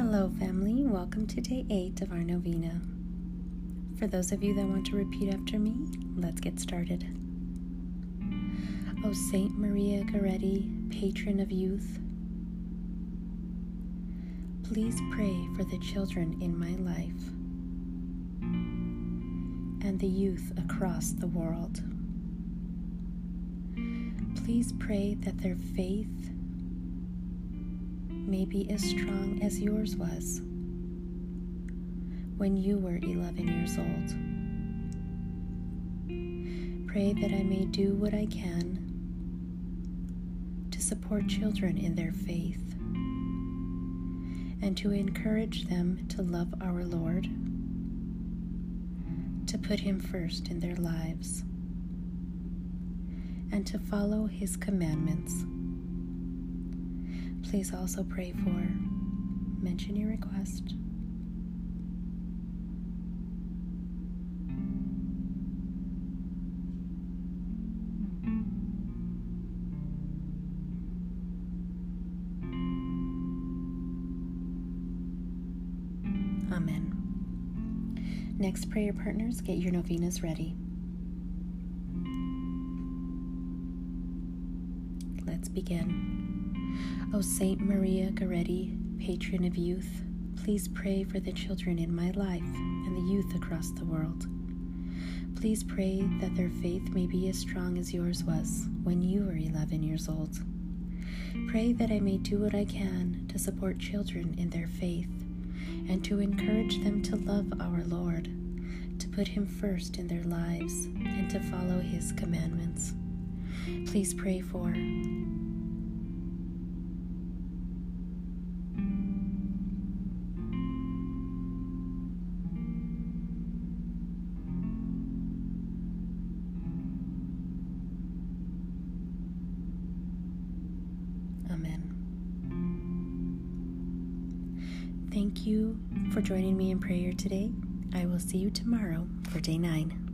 Hello, family. Welcome to day eight of our novena. For those of you that want to repeat after me, let's get started. O Saint Maria Goretti, patron of youth, please pray for the children in my life and the youth across the world. Please pray that their faith may be as strong as yours was when you were 11 years old. Pray that I may do what I can to support children in their faith and to encourage them to love our Lord, to put Him first in their lives, and to follow His commandments. Please also pray for, mention your request. Amen. Next, prayer partners, get your novenas ready. Let's begin. O Saint Maria Goretti, patron of youth, please pray for the children in my life and the youth across the world. Please pray that their faith may be as strong as yours was when you were 11 years old. Pray that I may do what I can to support children in their faith and to encourage them to love our Lord, to put Him first in their lives, and to follow His commandments. Please pray for Thank you for joining me in prayer today. I will see you tomorrow for day nine.